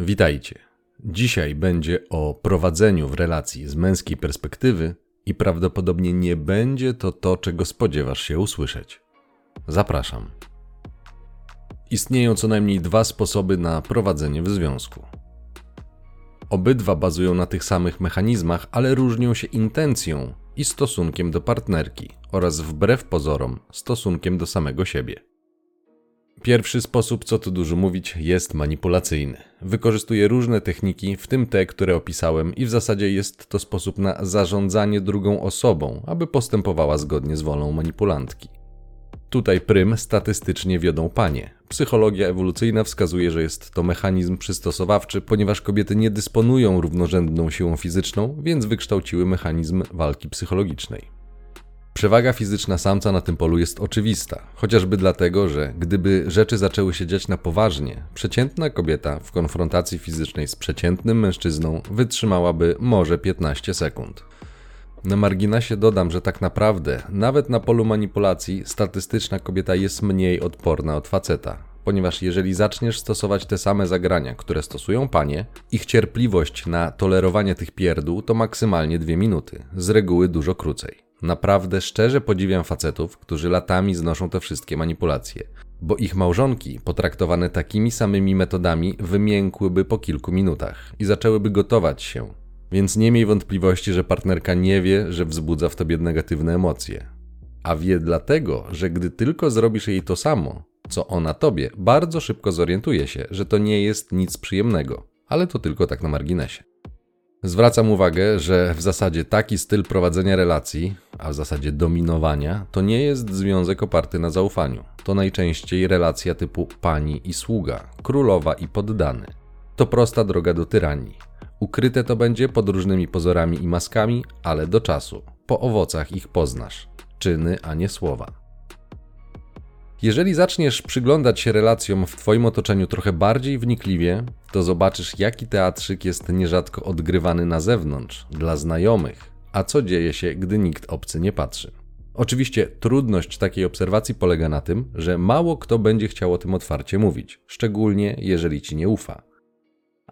Witajcie. Dzisiaj będzie o prowadzeniu w relacji z męskiej perspektywy i prawdopodobnie nie będzie to to, czego spodziewasz się usłyszeć. Zapraszam. Istnieją co najmniej dwa sposoby na prowadzenie w związku. Obydwa bazują na tych samych mechanizmach, ale różnią się intencją i stosunkiem do partnerki oraz wbrew pozorom stosunkiem do samego siebie. Pierwszy sposób, co tu dużo mówić, jest manipulacyjny. Wykorzystuje różne techniki, w tym te, które opisałem, i w zasadzie jest to sposób na zarządzanie drugą osobą, aby postępowała zgodnie z wolą manipulantki. Tutaj prym statystycznie wiodą panie. Psychologia ewolucyjna wskazuje, że jest to mechanizm przystosowawczy, ponieważ kobiety nie dysponują równorzędną siłą fizyczną, więc wykształciły mechanizm walki psychologicznej. Przewaga fizyczna samca na tym polu jest oczywista, chociażby dlatego, że gdyby rzeczy zaczęły się dziać na poważnie, przeciętna kobieta w konfrontacji fizycznej z przeciętnym mężczyzną wytrzymałaby może 15 sekund. Na marginesie dodam, że tak naprawdę, nawet na polu manipulacji, statystyczna kobieta jest mniej odporna od faceta, ponieważ jeżeli zaczniesz stosować te same zagrania, które stosują panie, ich cierpliwość na tolerowanie tych pierdół to maksymalnie dwie minuty, z reguły dużo krócej. Naprawdę szczerze podziwiam facetów, którzy latami znoszą te wszystkie manipulacje, bo ich małżonki, potraktowane takimi samymi metodami, wymiękłyby po kilku minutach i zaczęłyby gotować się. Więc nie miej wątpliwości, że partnerka nie wie, że wzbudza w tobie negatywne emocje. A wie dlatego, że gdy tylko zrobisz jej to samo, co ona tobie, bardzo szybko zorientuje się, że to nie jest nic przyjemnego, ale to tylko tak na marginesie. Zwracam uwagę, że w zasadzie taki styl prowadzenia relacji, a w zasadzie dominowania, to nie jest związek oparty na zaufaniu. To najczęściej relacja typu pani i sługa, królowa i poddany. To prosta droga do tyranii. Ukryte to będzie pod różnymi pozorami i maskami, ale do czasu. Po owocach ich poznasz. Czyny, a nie słowa. Jeżeli zaczniesz przyglądać się relacjom w Twoim otoczeniu trochę bardziej wnikliwie, to zobaczysz, jaki teatrzyk jest nierzadko odgrywany na zewnątrz, dla znajomych, a co dzieje się, gdy nikt obcy nie patrzy. Oczywiście trudność takiej obserwacji polega na tym, że mało kto będzie chciał o tym otwarcie mówić, szczególnie jeżeli ci nie ufa.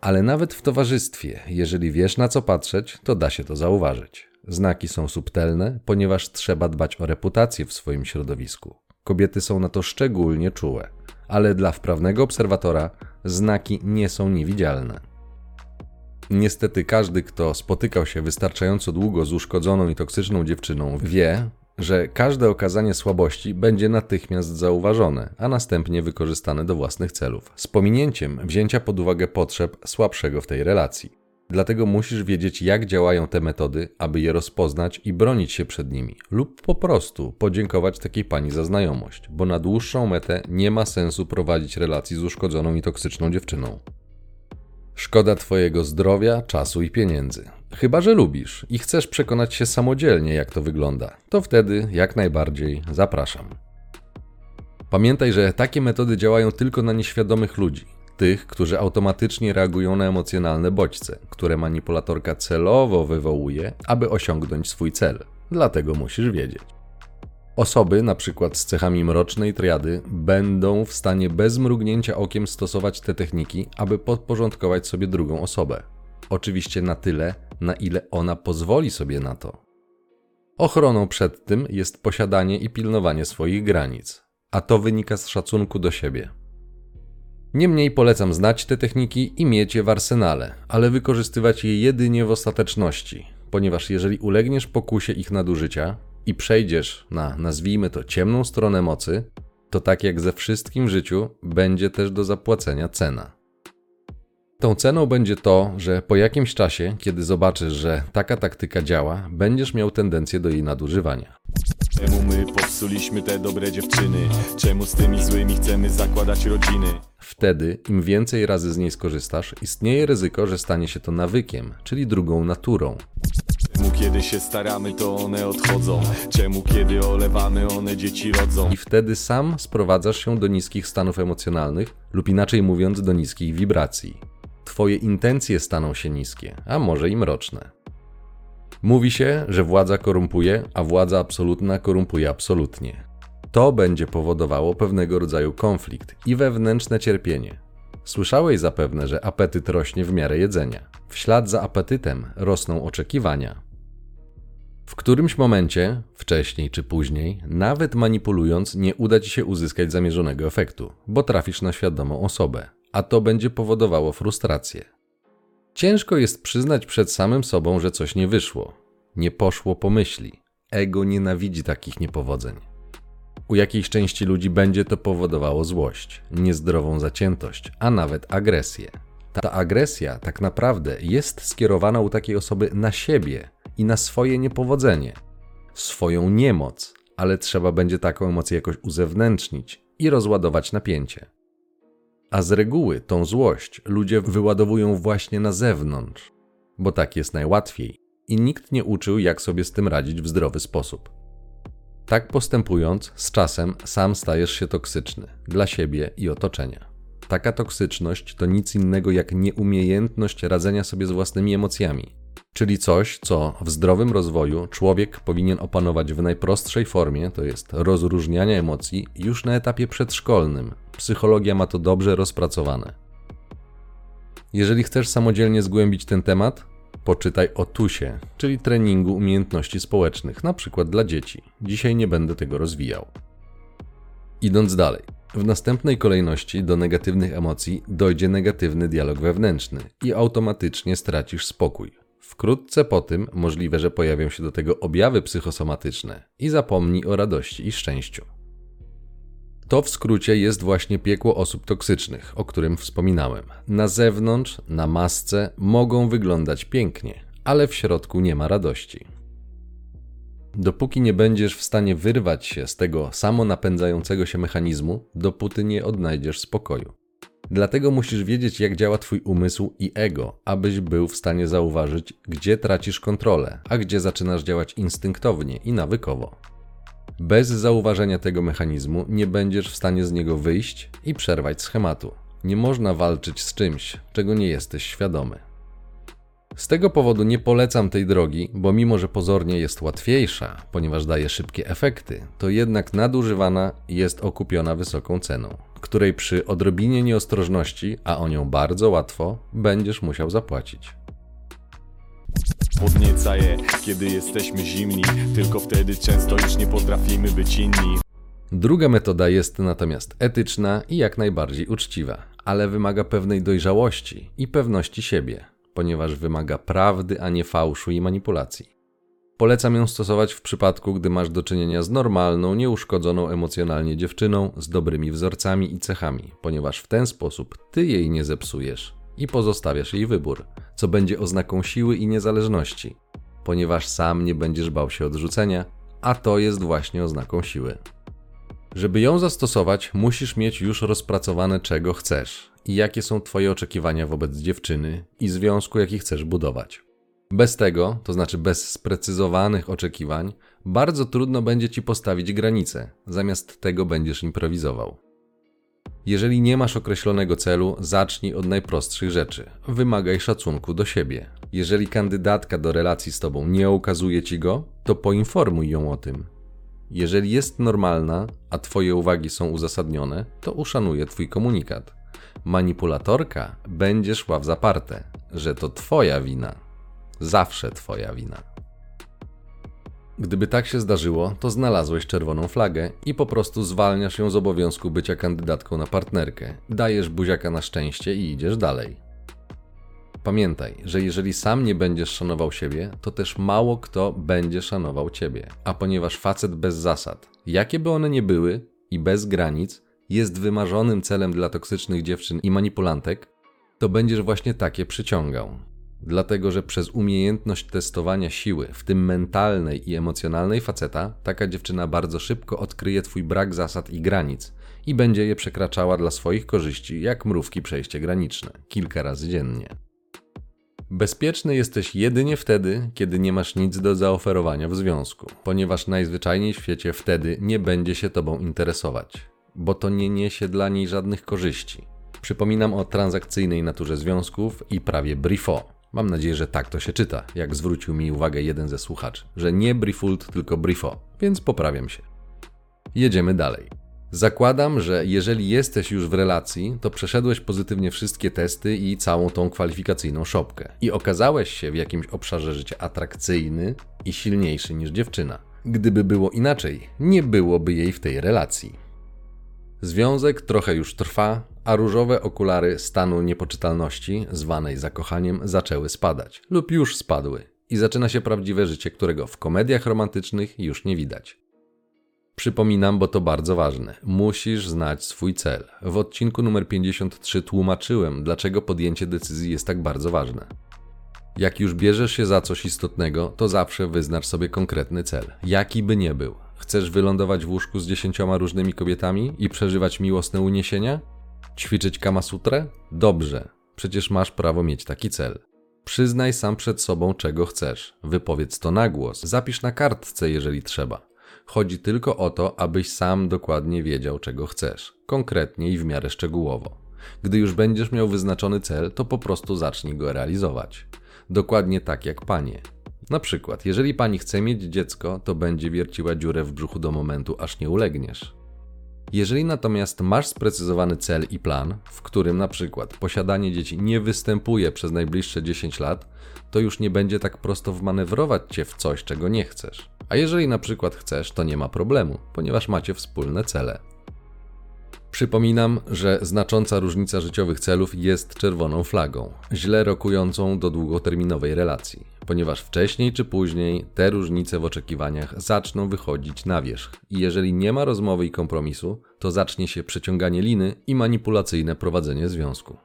Ale nawet w towarzystwie, jeżeli wiesz na co patrzeć, to da się to zauważyć. Znaki są subtelne, ponieważ trzeba dbać o reputację w swoim środowisku. Kobiety są na to szczególnie czułe, ale dla wprawnego obserwatora znaki nie są niewidzialne. Niestety każdy, kto spotykał się wystarczająco długo z uszkodzoną i toksyczną dziewczyną, wie, że każde okazanie słabości będzie natychmiast zauważone, a następnie wykorzystane do własnych celów, z pominięciem wzięcia pod uwagę potrzeb słabszego w tej relacji. Dlatego musisz wiedzieć, jak działają te metody, aby je rozpoznać i bronić się przed nimi, lub po prostu podziękować takiej pani za znajomość, bo na dłuższą metę nie ma sensu prowadzić relacji z uszkodzoną i toksyczną dziewczyną. Szkoda Twojego zdrowia, czasu i pieniędzy. Chyba, że lubisz i chcesz przekonać się samodzielnie, jak to wygląda, to wtedy jak najbardziej zapraszam. Pamiętaj, że takie metody działają tylko na nieświadomych ludzi tych, którzy automatycznie reagują na emocjonalne bodźce, które manipulatorka celowo wywołuje, aby osiągnąć swój cel. Dlatego musisz wiedzieć. Osoby, przykład z cechami mrocznej triady, będą w stanie bez mrugnięcia okiem stosować te techniki, aby podporządkować sobie drugą osobę. Oczywiście na tyle, na ile ona pozwoli sobie na to. Ochroną przed tym jest posiadanie i pilnowanie swoich granic, a to wynika z szacunku do siebie. Niemniej polecam znać te techniki i mieć je w arsenale, ale wykorzystywać je jedynie w ostateczności, ponieważ jeżeli ulegniesz pokusie ich nadużycia i przejdziesz na, nazwijmy to, ciemną stronę mocy, to tak jak ze wszystkim w życiu, będzie też do zapłacenia cena. Tą ceną będzie to, że po jakimś czasie, kiedy zobaczysz, że taka taktyka działa, będziesz miał tendencję do jej nadużywania. Czemu my popsuliśmy te dobre dziewczyny? Czemu z tymi złymi chcemy zakładać rodziny? Wtedy, im więcej razy z niej skorzystasz, istnieje ryzyko, że stanie się to nawykiem, czyli drugą naturą. Czemu kiedy się staramy, to one odchodzą? Czemu kiedy olewamy, one dzieci rodzą? I wtedy sam sprowadzasz się do niskich stanów emocjonalnych, lub inaczej mówiąc, do niskich wibracji. Twoje intencje staną się niskie, a może i mroczne. Mówi się, że władza korumpuje, a władza absolutna korumpuje absolutnie. To będzie powodowało pewnego rodzaju konflikt i wewnętrzne cierpienie. Słyszałeś zapewne, że apetyt rośnie w miarę jedzenia. W ślad za apetytem rosną oczekiwania. W którymś momencie, wcześniej czy później, nawet manipulując, nie uda ci się uzyskać zamierzonego efektu, bo trafisz na świadomą osobę, a to będzie powodowało frustrację. Ciężko jest przyznać przed samym sobą, że coś nie wyszło, nie poszło po myśli. Ego nienawidzi takich niepowodzeń. U jakiejś części ludzi będzie to powodowało złość, niezdrową zaciętość, a nawet agresję. Ta agresja tak naprawdę jest skierowana u takiej osoby na siebie i na swoje niepowodzenie, swoją niemoc, ale trzeba będzie taką emocję jakoś uzewnętrznić i rozładować napięcie. A z reguły tą złość ludzie wyładowują właśnie na zewnątrz, bo tak jest najłatwiej i nikt nie uczył, jak sobie z tym radzić w zdrowy sposób. Tak postępując, z czasem sam stajesz się toksyczny dla siebie i otoczenia. Taka toksyczność to nic innego jak nieumiejętność radzenia sobie z własnymi emocjami, czyli coś, co w zdrowym rozwoju człowiek powinien opanować w najprostszej formie, to jest rozróżniania emocji, już na etapie przedszkolnym. Psychologia ma to dobrze rozpracowane. Jeżeli chcesz samodzielnie zgłębić ten temat, poczytaj o TUSie, czyli treningu umiejętności społecznych, na przykład dla dzieci. Dzisiaj nie będę tego rozwijał. Idąc dalej. W następnej kolejności do negatywnych emocji dojdzie negatywny dialog wewnętrzny i automatycznie stracisz spokój. Wkrótce po tym możliwe, że pojawią się do tego objawy psychosomatyczne i zapomnij o radości i szczęściu. To w skrócie jest właśnie piekło osób toksycznych, o którym wspominałem. Na zewnątrz, na masce mogą wyglądać pięknie, ale w środku nie ma radości. Dopóki nie będziesz w stanie wyrwać się z tego samo napędzającego się mechanizmu, dopóty nie odnajdziesz spokoju. Dlatego musisz wiedzieć, jak działa Twój umysł i ego, abyś był w stanie zauważyć, gdzie tracisz kontrolę, a gdzie zaczynasz działać instynktownie i nawykowo. Bez zauważenia tego mechanizmu nie będziesz w stanie z niego wyjść i przerwać schematu. Nie można walczyć z czymś, czego nie jesteś świadomy. Z tego powodu nie polecam tej drogi, bo mimo że pozornie jest łatwiejsza, ponieważ daje szybkie efekty, to jednak nadużywana jest okupiona wysoką ceną, której przy odrobinie nieostrożności, a o nią bardzo łatwo, będziesz musiał zapłacić. Podnieca je, kiedy jesteśmy zimni Tylko wtedy często już nie potrafimy być inni Druga metoda jest natomiast etyczna i jak najbardziej uczciwa, ale wymaga pewnej dojrzałości i pewności siebie ponieważ wymaga prawdy, a nie fałszu i manipulacji. Polecam ją stosować w przypadku, gdy masz do czynienia z normalną, nieuszkodzoną emocjonalnie dziewczyną z dobrymi wzorcami i cechami, ponieważ w ten sposób ty jej nie zepsujesz i pozostawiasz jej wybór, co będzie oznaką siły i niezależności, ponieważ sam nie będziesz bał się odrzucenia, a to jest właśnie oznaką siły. Żeby ją zastosować, musisz mieć już rozpracowane, czego chcesz i jakie są Twoje oczekiwania wobec dziewczyny i związku, jaki chcesz budować. Bez tego, to znaczy bez sprecyzowanych oczekiwań, bardzo trudno będzie Ci postawić granice, zamiast tego będziesz improwizował. Jeżeli nie masz określonego celu, zacznij od najprostszych rzeczy. Wymagaj szacunku do siebie. Jeżeli kandydatka do relacji z Tobą nie okazuje Ci go, to poinformuj ją o tym. Jeżeli jest normalna, a Twoje uwagi są uzasadnione, to uszanuje Twój komunikat. Manipulatorka będzie szła w zaparte, że to Twoja wina. Zawsze Twoja wina. Gdyby tak się zdarzyło, to znalazłeś czerwoną flagę i po prostu zwalniasz ją z obowiązku bycia kandydatką na partnerkę, dajesz buziaka na szczęście i idziesz dalej. Pamiętaj, że jeżeli sam nie będziesz szanował siebie, to też mało kto będzie szanował ciebie. A ponieważ facet bez zasad, jakie by one nie były i bez granic, jest wymarzonym celem dla toksycznych dziewczyn i manipulantek, to będziesz właśnie takie przyciągał. Dlatego, że przez umiejętność testowania siły, w tym mentalnej i emocjonalnej faceta, taka dziewczyna bardzo szybko odkryje twój brak zasad i granic i będzie je przekraczała dla swoich korzyści, jak mrówki przejście graniczne, kilka razy dziennie. Bezpieczny jesteś jedynie wtedy, kiedy nie masz nic do zaoferowania w związku, ponieważ najzwyczajniej w świecie wtedy nie będzie się tobą interesować, bo to nie niesie dla niej żadnych korzyści. Przypominam o transakcyjnej naturze związków i prawie briefo. Mam nadzieję, że tak to się czyta, jak zwrócił mi uwagę jeden ze słuchaczy, że nie briefult, tylko briefo, więc poprawiam się. Jedziemy dalej. Zakładam, że jeżeli jesteś już w relacji, to przeszedłeś pozytywnie wszystkie testy i całą tą kwalifikacyjną szopkę. I okazałeś się w jakimś obszarze życia atrakcyjny i silniejszy niż dziewczyna. Gdyby było inaczej, nie byłoby jej w tej relacji. Związek trochę już trwa, a różowe okulary stanu niepoczytalności, zwanej zakochaniem, zaczęły spadać lub już spadły i zaczyna się prawdziwe życie, którego w komediach romantycznych już nie widać. Przypominam, bo to bardzo ważne. Musisz znać swój cel. W odcinku numer 53 tłumaczyłem, dlaczego podjęcie decyzji jest tak bardzo ważne. Jak już bierzesz się za coś istotnego, to zawsze wyznacz sobie konkretny cel, jaki by nie był. Chcesz wylądować w łóżku z dziesięcioma różnymi kobietami i przeżywać miłosne uniesienia? Ćwiczyć kama sutrę? Dobrze, przecież masz prawo mieć taki cel. Przyznaj sam przed sobą, czego chcesz. Wypowiedz to na głos, zapisz na kartce, jeżeli trzeba. Chodzi tylko o to, abyś sam dokładnie wiedział, czego chcesz, konkretnie i w miarę szczegółowo. Gdy już będziesz miał wyznaczony cel, to po prostu zacznij go realizować. Dokładnie tak jak panie. Na przykład, jeżeli pani chce mieć dziecko, to będzie wierciła dziurę w brzuchu do momentu, aż nie ulegniesz. Jeżeli natomiast masz sprecyzowany cel i plan, w którym na przykład posiadanie dzieci nie występuje przez najbliższe 10 lat, to już nie będzie tak prosto wmanewrować cię w coś, czego nie chcesz. A jeżeli na przykład chcesz, to nie ma problemu, ponieważ macie wspólne cele. Przypominam, że znacząca różnica życiowych celów jest czerwoną flagą, źle rokującą do długoterminowej relacji, ponieważ wcześniej czy później te różnice w oczekiwaniach zaczną wychodzić na wierzch i jeżeli nie ma rozmowy i kompromisu, to zacznie się przeciąganie liny i manipulacyjne prowadzenie związku.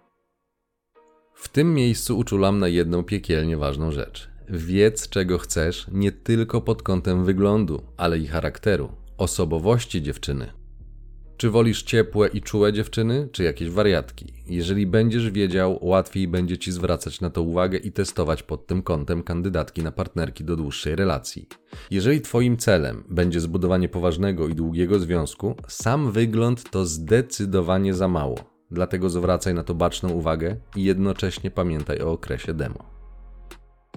W tym miejscu uczulam na jedną piekielnie ważną rzecz. Wiedz, czego chcesz, nie tylko pod kątem wyglądu, ale i charakteru, osobowości dziewczyny. Czy wolisz ciepłe i czułe dziewczyny, czy jakieś wariatki? Jeżeli będziesz wiedział, łatwiej będzie ci zwracać na to uwagę i testować pod tym kątem kandydatki na partnerki do dłuższej relacji. Jeżeli twoim celem będzie zbudowanie poważnego i długiego związku, sam wygląd to zdecydowanie za mało. Dlatego zwracaj na to baczną uwagę i jednocześnie pamiętaj o okresie demo.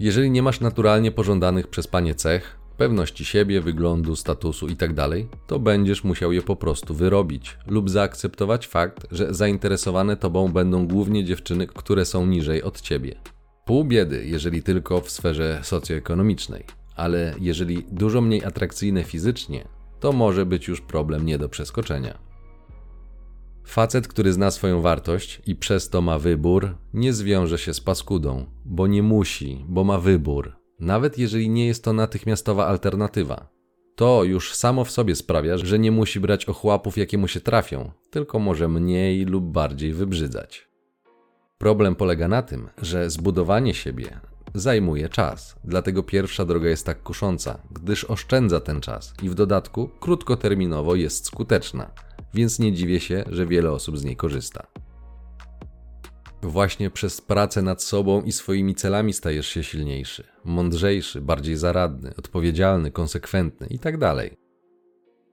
Jeżeli nie masz naturalnie pożądanych przez panie cech, pewności siebie, wyglądu, statusu itd., to będziesz musiał je po prostu wyrobić lub zaakceptować fakt, że zainteresowane tobą będą głównie dziewczyny, które są niżej od ciebie. Pół biedy, jeżeli tylko w sferze socjoekonomicznej, ale jeżeli dużo mniej atrakcyjne fizycznie, to może być już problem nie do przeskoczenia. Facet, który zna swoją wartość i przez to ma wybór, nie zwiąże się z paskudą, bo nie musi, bo ma wybór, nawet jeżeli nie jest to natychmiastowa alternatywa. To już samo w sobie sprawia, że nie musi brać ochłapów, jakie mu się trafią, tylko może mniej lub bardziej wybrzydzać. Problem polega na tym, że zbudowanie siebie zajmuje czas, dlatego pierwsza droga jest tak kusząca, gdyż oszczędza ten czas i w dodatku krótkoterminowo jest skuteczna, więc nie dziwię się, że wiele osób z niej korzysta. Właśnie przez pracę nad sobą i swoimi celami stajesz się silniejszy, mądrzejszy, bardziej zaradny, odpowiedzialny, konsekwentny itd. Tak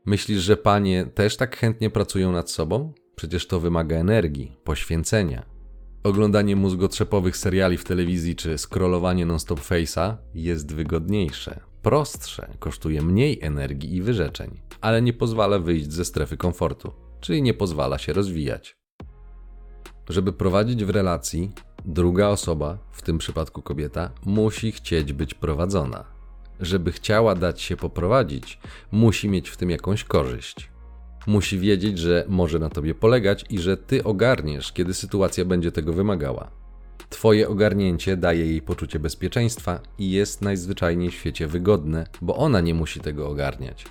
Myślisz, że panie też tak chętnie pracują nad sobą? Przecież to wymaga energii, poświęcenia. Oglądanie mózgotrzepowych seriali w telewizji czy scrollowanie non-stop face'a jest wygodniejsze, prostsze, kosztuje mniej energii i wyrzeczeń, ale nie pozwala wyjść ze strefy komfortu, czyli nie pozwala się rozwijać. Żeby prowadzić w relacji, druga osoba, w tym przypadku kobieta, musi chcieć być prowadzona. Żeby chciała dać się poprowadzić, musi mieć w tym jakąś korzyść. Musi wiedzieć, że może na tobie polegać i że ty ogarniesz, kiedy sytuacja będzie tego wymagała. Twoje ogarnięcie daje jej poczucie bezpieczeństwa i jest najzwyczajniej w świecie wygodne, bo ona nie musi tego ogarniać.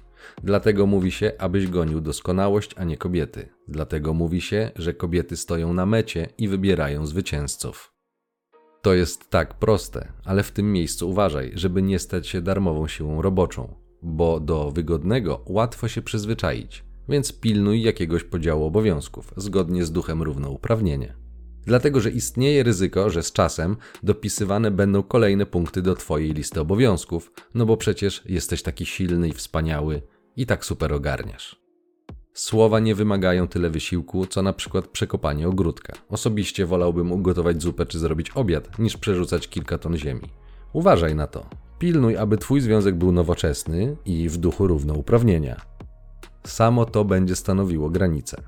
Dlatego mówi się, abyś gonił doskonałość, a nie kobiety. Dlatego mówi się, że kobiety stoją na mecie i wybierają zwycięzców. To jest tak proste, ale w tym miejscu uważaj, żeby nie stać się darmową siłą roboczą, bo do wygodnego łatwo się przyzwyczaić, więc pilnuj jakiegoś podziału obowiązków, zgodnie z duchem równouprawnienia. Dlatego, że istnieje ryzyko, że z czasem dopisywane będą kolejne punkty do Twojej listy obowiązków, no bo przecież jesteś taki silny i wspaniały, i tak super ogarniasz. Słowa nie wymagają tyle wysiłku, co na przykład przekopanie ogródka. Osobiście wolałbym ugotować zupę czy zrobić obiad, niż przerzucać kilka ton ziemi. Uważaj na to. Pilnuj, aby twój związek był nowoczesny i w duchu równouprawnienia. Samo to będzie stanowiło granicę.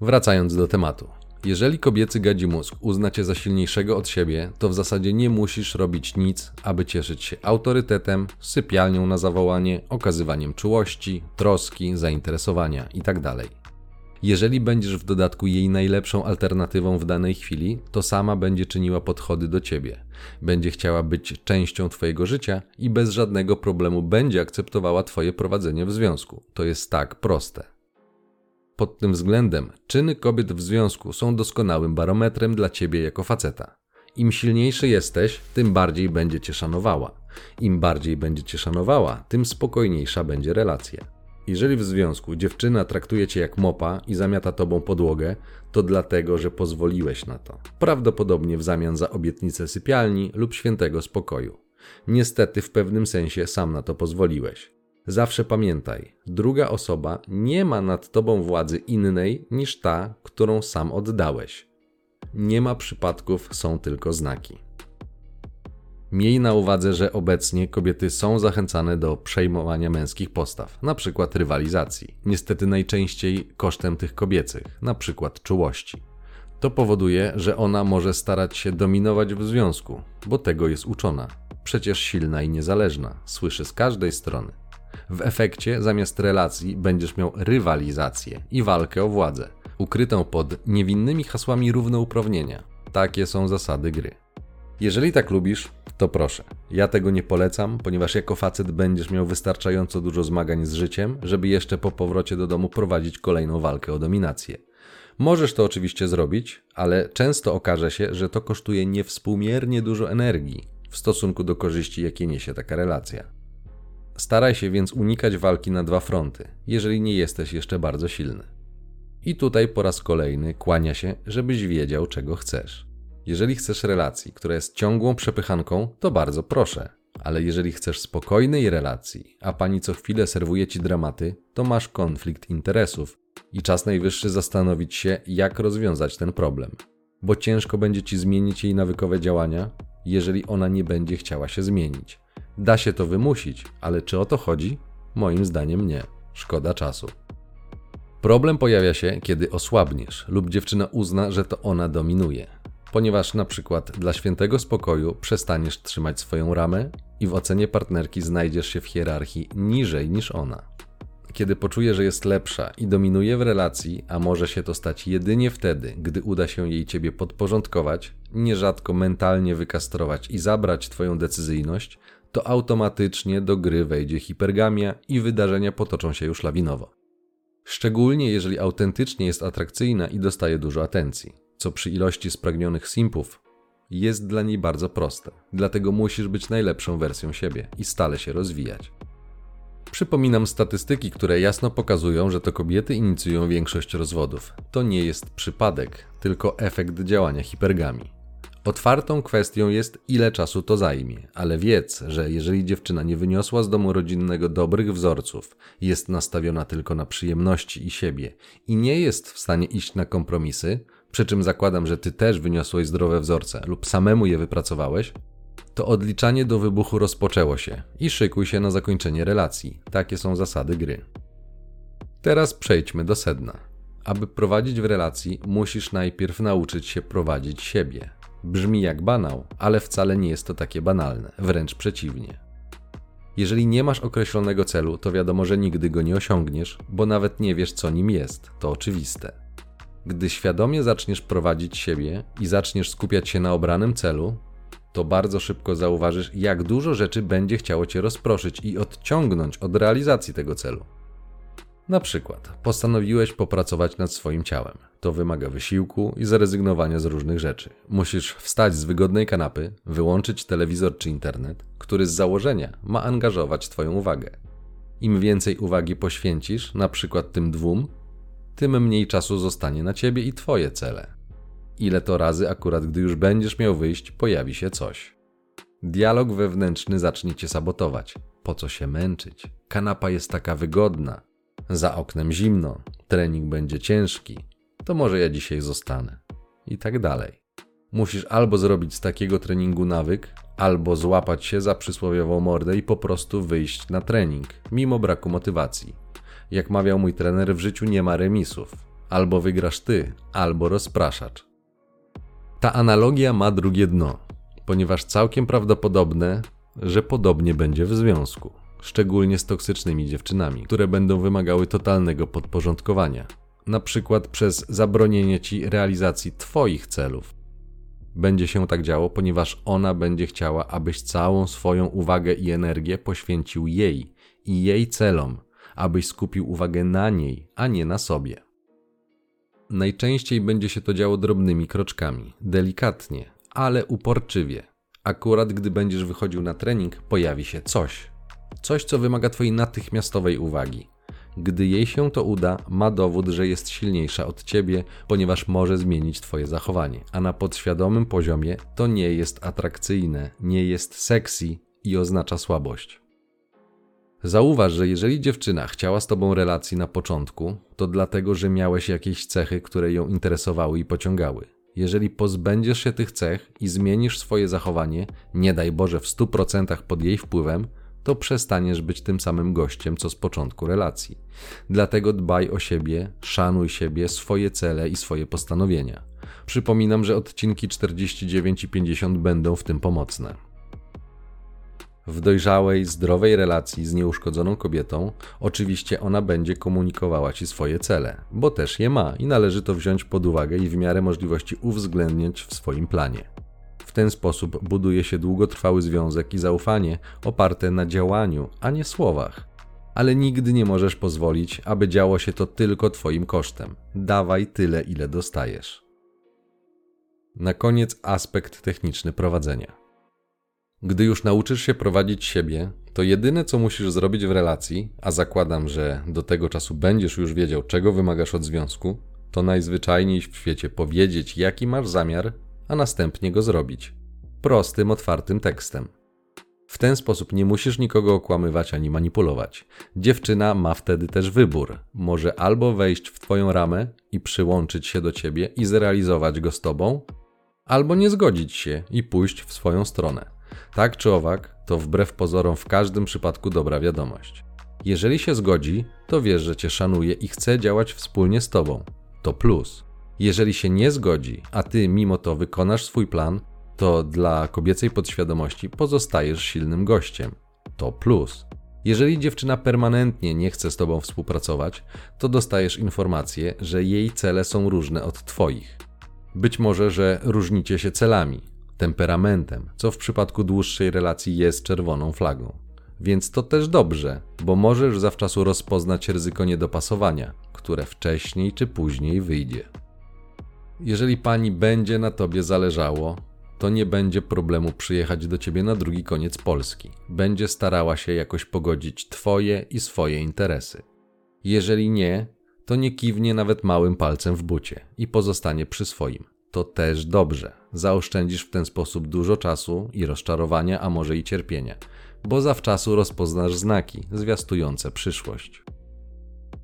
Wracając do tematu. Jeżeli kobiecy gadzi mózg uzna cię za silniejszego od siebie, to w zasadzie nie musisz robić nic, aby cieszyć się autorytetem, sypialnią na zawołanie, okazywaniem czułości, troski, zainteresowania itd. Jeżeli będziesz w dodatku jej najlepszą alternatywą w danej chwili, to sama będzie czyniła podchody do ciebie. Będzie chciała być częścią twojego życia i bez żadnego problemu będzie akceptowała twoje prowadzenie w związku. To jest tak proste. Pod tym względem czyny kobiet w związku są doskonałym barometrem dla ciebie jako faceta. Im silniejszy jesteś, tym bardziej będzie cię szanowała. Im bardziej będzie cię szanowała, tym spokojniejsza będzie relacja. Jeżeli w związku dziewczyna traktuje cię jak mopa i zamiata tobą podłogę, to dlatego, że pozwoliłeś na to. Prawdopodobnie w zamian za obietnicę sypialni lub świętego spokoju. Niestety w pewnym sensie sam na to pozwoliłeś. Zawsze pamiętaj, druga osoba nie ma nad tobą władzy innej niż ta, którą sam oddałeś. Nie ma przypadków, są tylko znaki. Miej na uwadze, że obecnie kobiety są zachęcane do przejmowania męskich postaw, przykład rywalizacji, niestety najczęściej kosztem tych kobiecych, przykład czułości. To powoduje, że ona może starać się dominować w związku, bo tego jest uczona. Przecież silna i niezależna, słyszy z każdej strony. W efekcie zamiast relacji będziesz miał rywalizację i walkę o władzę, ukrytą pod niewinnymi hasłami równouprawnienia. Takie są zasady gry. Jeżeli tak lubisz, to proszę. Ja tego nie polecam, ponieważ jako facet będziesz miał wystarczająco dużo zmagań z życiem, żeby jeszcze po powrocie do domu prowadzić kolejną walkę o dominację. Możesz to oczywiście zrobić, ale często okaże się, że to kosztuje niewspółmiernie dużo energii w stosunku do korzyści, jakie niesie taka relacja. Staraj się więc unikać walki na dwa fronty, jeżeli nie jesteś jeszcze bardzo silny. I tutaj po raz kolejny kłania się, żebyś wiedział, czego chcesz. Jeżeli chcesz relacji, która jest ciągłą przepychanką, to bardzo proszę. Ale jeżeli chcesz spokojnej relacji, a pani co chwilę serwuje ci dramaty, to masz konflikt interesów i czas najwyższy zastanowić się, jak rozwiązać ten problem. Bo ciężko będzie ci zmienić jej nawykowe działania, jeżeli ona nie będzie chciała się zmienić. Da się to wymusić, ale czy o to chodzi? Moim zdaniem nie. Szkoda czasu. Problem pojawia się, kiedy osłabniesz lub dziewczyna uzna, że to ona dominuje ponieważ na przykład dla świętego spokoju przestaniesz trzymać swoją ramę i w ocenie partnerki znajdziesz się w hierarchii niżej niż ona. Kiedy poczuje, że jest lepsza i dominuje w relacji, a może się to stać jedynie wtedy, gdy uda się jej ciebie podporządkować, nierzadko mentalnie wykastrować i zabrać twoją decyzyjność, to automatycznie do gry wejdzie hipergamia i wydarzenia potoczą się już lawinowo. Szczególnie jeżeli autentycznie jest atrakcyjna i dostaje dużo atencji co przy ilości spragnionych simpów jest dla niej bardzo proste. Dlatego musisz być najlepszą wersją siebie i stale się rozwijać. Przypominam statystyki, które jasno pokazują, że to kobiety inicjują większość rozwodów. To nie jest przypadek, tylko efekt działania hipergami. Otwartą kwestią jest, ile czasu to zajmie, ale wiedz, że jeżeli dziewczyna nie wyniosła z domu rodzinnego dobrych wzorców, jest nastawiona tylko na przyjemności i siebie i nie jest w stanie iść na kompromisy, przy czym zakładam, że ty też wyniosłeś zdrowe wzorce lub samemu je wypracowałeś, to odliczanie do wybuchu rozpoczęło się i szykuj się na zakończenie relacji. Takie są zasady gry. Teraz przejdźmy do sedna. Aby prowadzić w relacji, musisz najpierw nauczyć się prowadzić siebie. Brzmi jak banał, ale wcale nie jest to takie banalne, wręcz przeciwnie. Jeżeli nie masz określonego celu, to wiadomo, że nigdy go nie osiągniesz, bo nawet nie wiesz, co nim jest. To oczywiste. Gdy świadomie zaczniesz prowadzić siebie i zaczniesz skupiać się na obranym celu, to bardzo szybko zauważysz, jak dużo rzeczy będzie chciało cię rozproszyć i odciągnąć od realizacji tego celu. Na przykład, postanowiłeś popracować nad swoim ciałem. To wymaga wysiłku i zrezygnowania z różnych rzeczy. Musisz wstać z wygodnej kanapy, wyłączyć telewizor czy internet, który z założenia ma angażować Twoją uwagę. Im więcej uwagi poświęcisz, na przykład tym dwóm, tym mniej czasu zostanie na ciebie i twoje cele. Ile to razy akurat gdy już będziesz miał wyjść, pojawi się coś. Dialog wewnętrzny zacznie cię sabotować. Po co się męczyć? Kanapa jest taka wygodna. Za oknem zimno, trening będzie ciężki. To może ja dzisiaj zostanę. I tak dalej. Musisz albo zrobić z takiego treningu nawyk, albo złapać się za przysłowiową mordę i po prostu wyjść na trening, mimo braku motywacji Jak mawiał mój trener, w życiu nie ma remisów. Albo wygrasz ty, albo rozpraszacz. Ta analogia ma drugie dno, ponieważ całkiem prawdopodobne, że podobnie będzie w związku, szczególnie z toksycznymi dziewczynami, które będą wymagały totalnego podporządkowania, na przykład przez zabronienie ci realizacji Twoich celów. Będzie się tak działo, ponieważ ona będzie chciała, abyś całą swoją uwagę i energię poświęcił jej i jej celom, abyś skupił uwagę na niej, a nie na sobie. Najczęściej będzie się to działo drobnymi kroczkami, delikatnie, ale uporczywie. Akurat gdy będziesz wychodził na trening, pojawi się coś. Coś, co wymaga Twojej natychmiastowej uwagi. Gdy jej się to uda, ma dowód, że jest silniejsza od ciebie, ponieważ może zmienić twoje zachowanie, a na podświadomym poziomie to nie jest atrakcyjne, nie jest sexy i oznacza słabość. Zauważ, że jeżeli dziewczyna chciała z tobą relacji na początku, to dlatego, że miałeś jakieś cechy, które ją interesowały i pociągały. Jeżeli pozbędziesz się tych cech i zmienisz swoje zachowanie, nie daj Boże w 100% pod jej wpływem, to przestaniesz być tym samym gościem, co z początku relacji. Dlatego dbaj o siebie, szanuj siebie, swoje cele i swoje postanowienia. Przypominam, że odcinki 49 i 50 będą w tym pomocne. W dojrzałej, zdrowej relacji z nieuszkodzoną kobietą, oczywiście ona będzie komunikowała ci swoje cele, bo też je ma i należy to wziąć pod uwagę i w miarę możliwości uwzględnić w swoim planie ten sposób buduje się długotrwały związek i zaufanie oparte na działaniu, a nie słowach. Ale nigdy nie możesz pozwolić, aby działo się to tylko Twoim kosztem. Dawaj tyle, ile dostajesz. Na koniec aspekt techniczny prowadzenia. Gdy już nauczysz się prowadzić siebie, to jedyne co musisz zrobić w relacji, a zakładam, że do tego czasu będziesz już wiedział, czego wymagasz od związku, to najzwyczajniej w świecie powiedzieć, jaki masz zamiar a następnie go zrobić. Prostym, otwartym tekstem. W ten sposób nie musisz nikogo okłamywać ani manipulować. Dziewczyna ma wtedy też wybór. Może albo wejść w Twoją ramę i przyłączyć się do Ciebie i zrealizować go z Tobą, albo nie zgodzić się i pójść w swoją stronę. Tak czy owak, to wbrew pozorom w każdym przypadku dobra wiadomość. Jeżeli się zgodzi, to wiesz, że Cię szanuje i chce działać wspólnie z Tobą. To plus. Jeżeli się nie zgodzi, a ty mimo to wykonasz swój plan, to dla kobiecej podświadomości pozostajesz silnym gościem. To plus. Jeżeli dziewczyna permanentnie nie chce z tobą współpracować, to dostajesz informację, że jej cele są różne od twoich. Być może, że różnicie się celami, temperamentem, co w przypadku dłuższej relacji jest czerwoną flagą. Więc to też dobrze, bo możesz zawczasu rozpoznać ryzyko niedopasowania, które wcześniej czy później wyjdzie. Jeżeli pani będzie na tobie zależało, to nie będzie problemu przyjechać do ciebie na drugi koniec Polski. Będzie starała się jakoś pogodzić twoje i swoje interesy. Jeżeli nie, to nie kiwnie nawet małym palcem w bucie i pozostanie przy swoim. To też dobrze. Zaoszczędzisz w ten sposób dużo czasu i rozczarowania, a może i cierpienia, bo zawczasu rozpoznasz znaki zwiastujące przyszłość.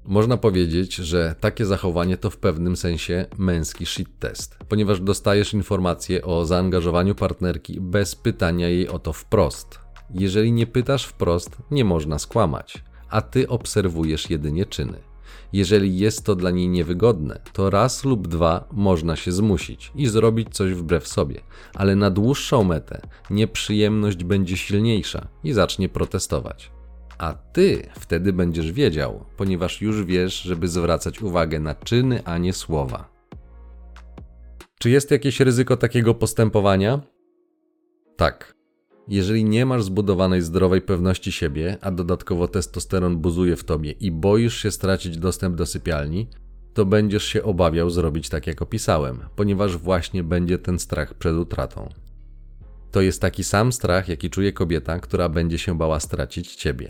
Można powiedzieć, że takie zachowanie to w pewnym sensie męski shit test, ponieważ dostajesz informacje o zaangażowaniu partnerki bez pytania jej o to wprost. Jeżeli nie pytasz wprost, nie można skłamać, a ty obserwujesz jedynie czyny. Jeżeli jest to dla niej niewygodne, to raz lub dwa można się zmusić i zrobić coś wbrew sobie, ale na dłuższą metę nieprzyjemność będzie silniejsza i zacznie protestować a ty wtedy będziesz wiedział, ponieważ już wiesz, żeby zwracać uwagę na czyny, a nie słowa. Czy jest jakieś ryzyko takiego postępowania? Tak. Jeżeli nie masz zbudowanej zdrowej pewności siebie, a dodatkowo testosteron buzuje w tobie i boisz się stracić dostęp do sypialni, to będziesz się obawiał zrobić tak, jak opisałem, ponieważ właśnie będzie ten strach przed utratą. To jest taki sam strach, jaki czuje kobieta, która będzie się bała stracić ciebie.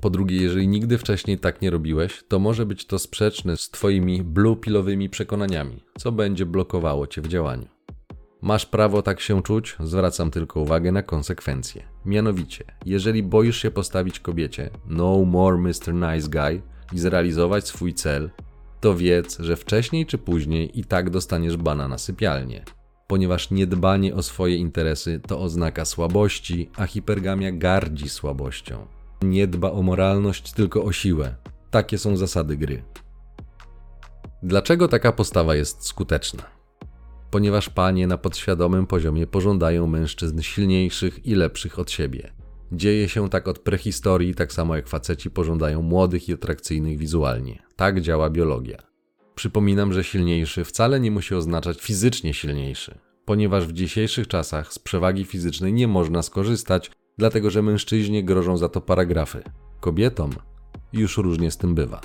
Po drugie, jeżeli nigdy wcześniej tak nie robiłeś, to może być to sprzeczne z Twoimi blue-pillowymi przekonaniami, co będzie blokowało Cię w działaniu. Masz prawo tak się czuć, zwracam tylko uwagę na konsekwencje. Mianowicie, jeżeli boisz się postawić kobiecie no more Mr. Nice Guy i zrealizować swój cel, to wiedz, że wcześniej czy później i tak dostaniesz bana na sypialnię. Ponieważ niedbanie o swoje interesy to oznaka słabości, a hipergamia gardzi słabością. Nie dba o moralność, tylko o siłę. Takie są zasady gry. Dlaczego taka postawa jest skuteczna? Ponieważ panie na podświadomym poziomie pożądają mężczyzn silniejszych i lepszych od siebie. Dzieje się tak od prehistorii, tak samo jak faceci pożądają młodych i atrakcyjnych wizualnie. Tak działa biologia. Przypominam, że silniejszy wcale nie musi oznaczać fizycznie silniejszy, ponieważ w dzisiejszych czasach z przewagi fizycznej nie można skorzystać, dlatego że mężczyźnie grożą za to paragrafy. Kobietom już różnie z tym bywa.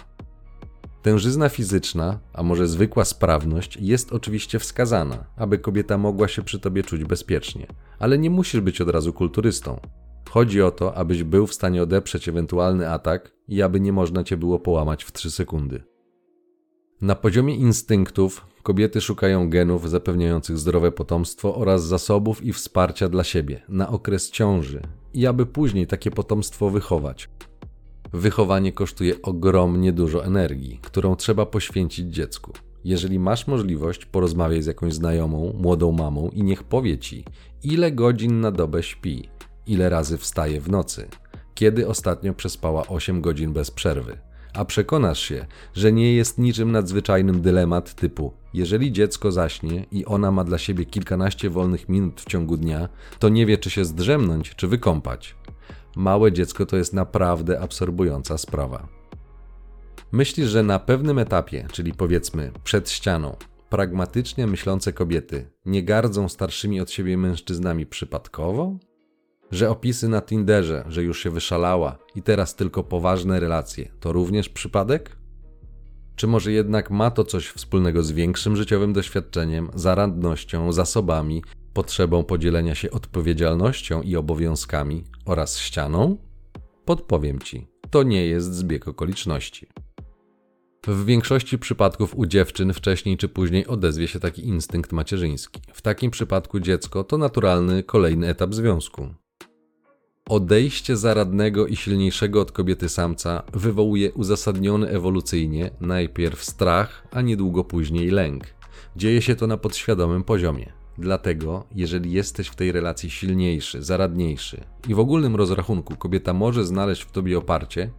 Tężyzna fizyczna, a może zwykła sprawność, jest oczywiście wskazana, aby kobieta mogła się przy tobie czuć bezpiecznie, ale nie musisz być od razu kulturystą. Chodzi o to, abyś był w stanie odeprzeć ewentualny atak i aby nie można cię było połamać w 3 sekundy. Na poziomie instynktów kobiety szukają genów zapewniających zdrowe potomstwo oraz zasobów i wsparcia dla siebie na okres ciąży i aby później takie potomstwo wychować. Wychowanie kosztuje ogromnie dużo energii, którą trzeba poświęcić dziecku. Jeżeli masz możliwość, porozmawiaj z jakąś znajomą, młodą mamą i niech powie ci, ile godzin na dobę śpi, ile razy wstaje w nocy, kiedy ostatnio przespała 8 godzin bez przerwy. A przekonasz się, że nie jest niczym nadzwyczajnym dylemat typu: jeżeli dziecko zaśnie i ona ma dla siebie kilkanaście wolnych minut w ciągu dnia, to nie wie, czy się zdrzemnąć, czy wykąpać. Małe dziecko to jest naprawdę absorbująca sprawa. Myślisz, że na pewnym etapie, czyli powiedzmy przed ścianą, pragmatycznie myślące kobiety nie gardzą starszymi od siebie mężczyznami przypadkowo? Że opisy na Tinderze, że już się wyszalała i teraz tylko poważne relacje, to również przypadek? Czy może jednak ma to coś wspólnego z większym życiowym doświadczeniem, zaradnością, zasobami, potrzebą podzielenia się odpowiedzialnością i obowiązkami oraz ścianą? Podpowiem ci, to nie jest zbieg okoliczności. W większości przypadków u dziewczyn wcześniej czy później odezwie się taki instynkt macierzyński. W takim przypadku dziecko to naturalny kolejny etap związku. Odejście zaradnego i silniejszego od kobiety samca wywołuje uzasadniony ewolucyjnie najpierw strach, a niedługo później lęk. Dzieje się to na podświadomym poziomie. Dlatego, jeżeli jesteś w tej relacji silniejszy, zaradniejszy i w ogólnym rozrachunku kobieta może znaleźć w tobie oparcie,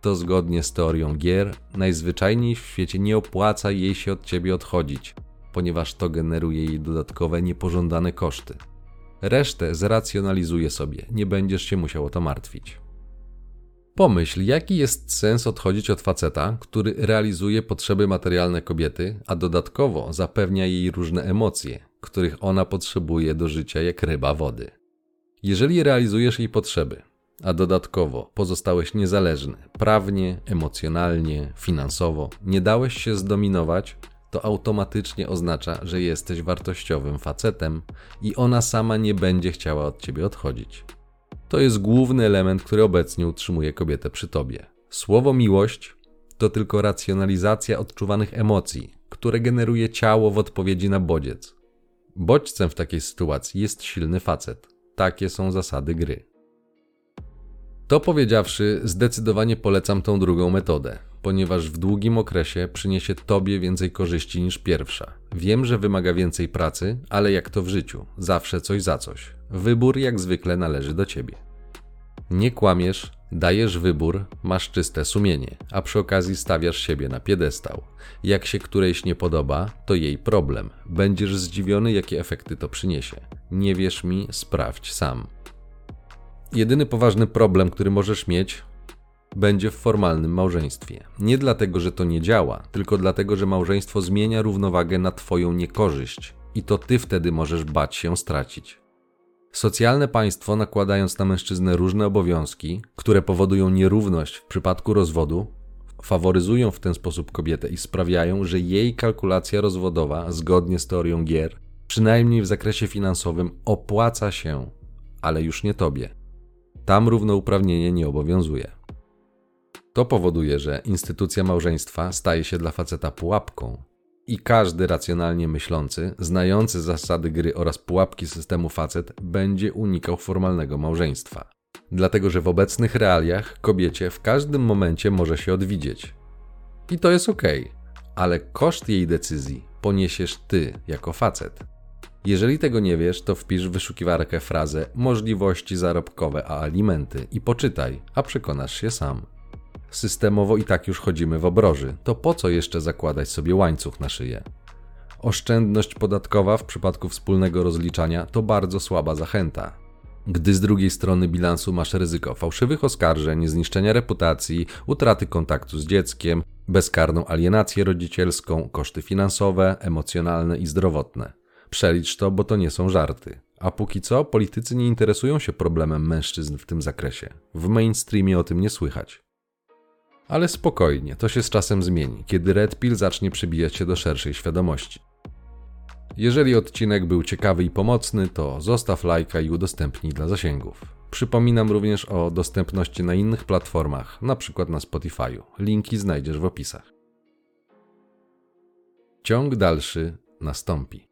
to zgodnie z teorią gier, najzwyczajniej w świecie nie opłaca jej się od ciebie odchodzić, ponieważ to generuje jej dodatkowe niepożądane koszty. Resztę zracjonalizuje sobie, nie będziesz się musiał o to martwić. Pomyśl, jaki jest sens odchodzić od faceta, który realizuje potrzeby materialne kobiety, a dodatkowo zapewnia jej różne emocje, których ona potrzebuje do życia jak ryba wody. Jeżeli realizujesz jej potrzeby, a dodatkowo pozostałeś niezależny prawnie, emocjonalnie, finansowo, nie dałeś się zdominować, to automatycznie oznacza, że jesteś wartościowym facetem i ona sama nie będzie chciała od ciebie odchodzić. To jest główny element, który obecnie utrzymuje kobietę przy tobie. Słowo miłość to tylko racjonalizacja odczuwanych emocji, które generuje ciało w odpowiedzi na bodziec. Bodźcem w takiej sytuacji jest silny facet. Takie są zasady gry. To powiedziawszy, zdecydowanie polecam tą drugą metodę, ponieważ w długim okresie przyniesie tobie więcej korzyści niż pierwsza. Wiem, że wymaga więcej pracy, ale jak to w życiu, zawsze coś za coś. Wybór jak zwykle należy do ciebie. Nie kłamiesz, dajesz wybór, masz czyste sumienie, a przy okazji stawiasz siebie na piedestał. Jak się którejś nie podoba, to jej problem. Będziesz zdziwiony, jakie efekty to przyniesie. Nie wierz mi, sprawdź sam. Jedyny poważny problem, który możesz mieć, będzie w formalnym małżeństwie. Nie dlatego, że to nie działa, tylko dlatego, że małżeństwo zmienia równowagę na Twoją niekorzyść i to Ty wtedy możesz bać się stracić. Socjalne państwo, nakładając na mężczyznę różne obowiązki, które powodują nierówność w przypadku rozwodu, faworyzują w ten sposób kobietę i sprawiają, że jej kalkulacja rozwodowa, zgodnie z teorią gier, przynajmniej w zakresie finansowym, opłaca się, ale już nie tobie. Tam równouprawnienie nie obowiązuje. To powoduje, że instytucja małżeństwa staje się dla faceta pułapką i każdy racjonalnie myślący, znający zasady gry oraz pułapki systemu facet będzie unikał formalnego małżeństwa. Dlatego, że w obecnych realiach kobiecie w każdym momencie może się odwidzieć. I to jest ok, ale koszt jej decyzji poniesiesz ty jako facet. Jeżeli tego nie wiesz, to wpisz w wyszukiwarkę frazę możliwości zarobkowe a alimenty i poczytaj, a przekonasz się sam. Systemowo i tak już chodzimy w obroży, to po co jeszcze zakładać sobie łańcuch na szyję? Oszczędność podatkowa w przypadku wspólnego rozliczania to bardzo słaba zachęta. Gdy z drugiej strony bilansu masz ryzyko fałszywych oskarżeń, zniszczenia reputacji, utraty kontaktu z dzieckiem, bezkarną alienację rodzicielską, koszty finansowe, emocjonalne i zdrowotne. Przelicz to, bo to nie są żarty. A póki co politycy nie interesują się problemem mężczyzn w tym zakresie. W mainstreamie o tym nie słychać. Ale spokojnie, to się z czasem zmieni, kiedy Red Pill zacznie przybijać się do szerszej świadomości. Jeżeli odcinek był ciekawy i pomocny, to zostaw lajka i udostępnij dla zasięgów. Przypominam również o dostępności na innych platformach, np. na Spotify'u. Linki znajdziesz w opisach. Ciąg dalszy nastąpi.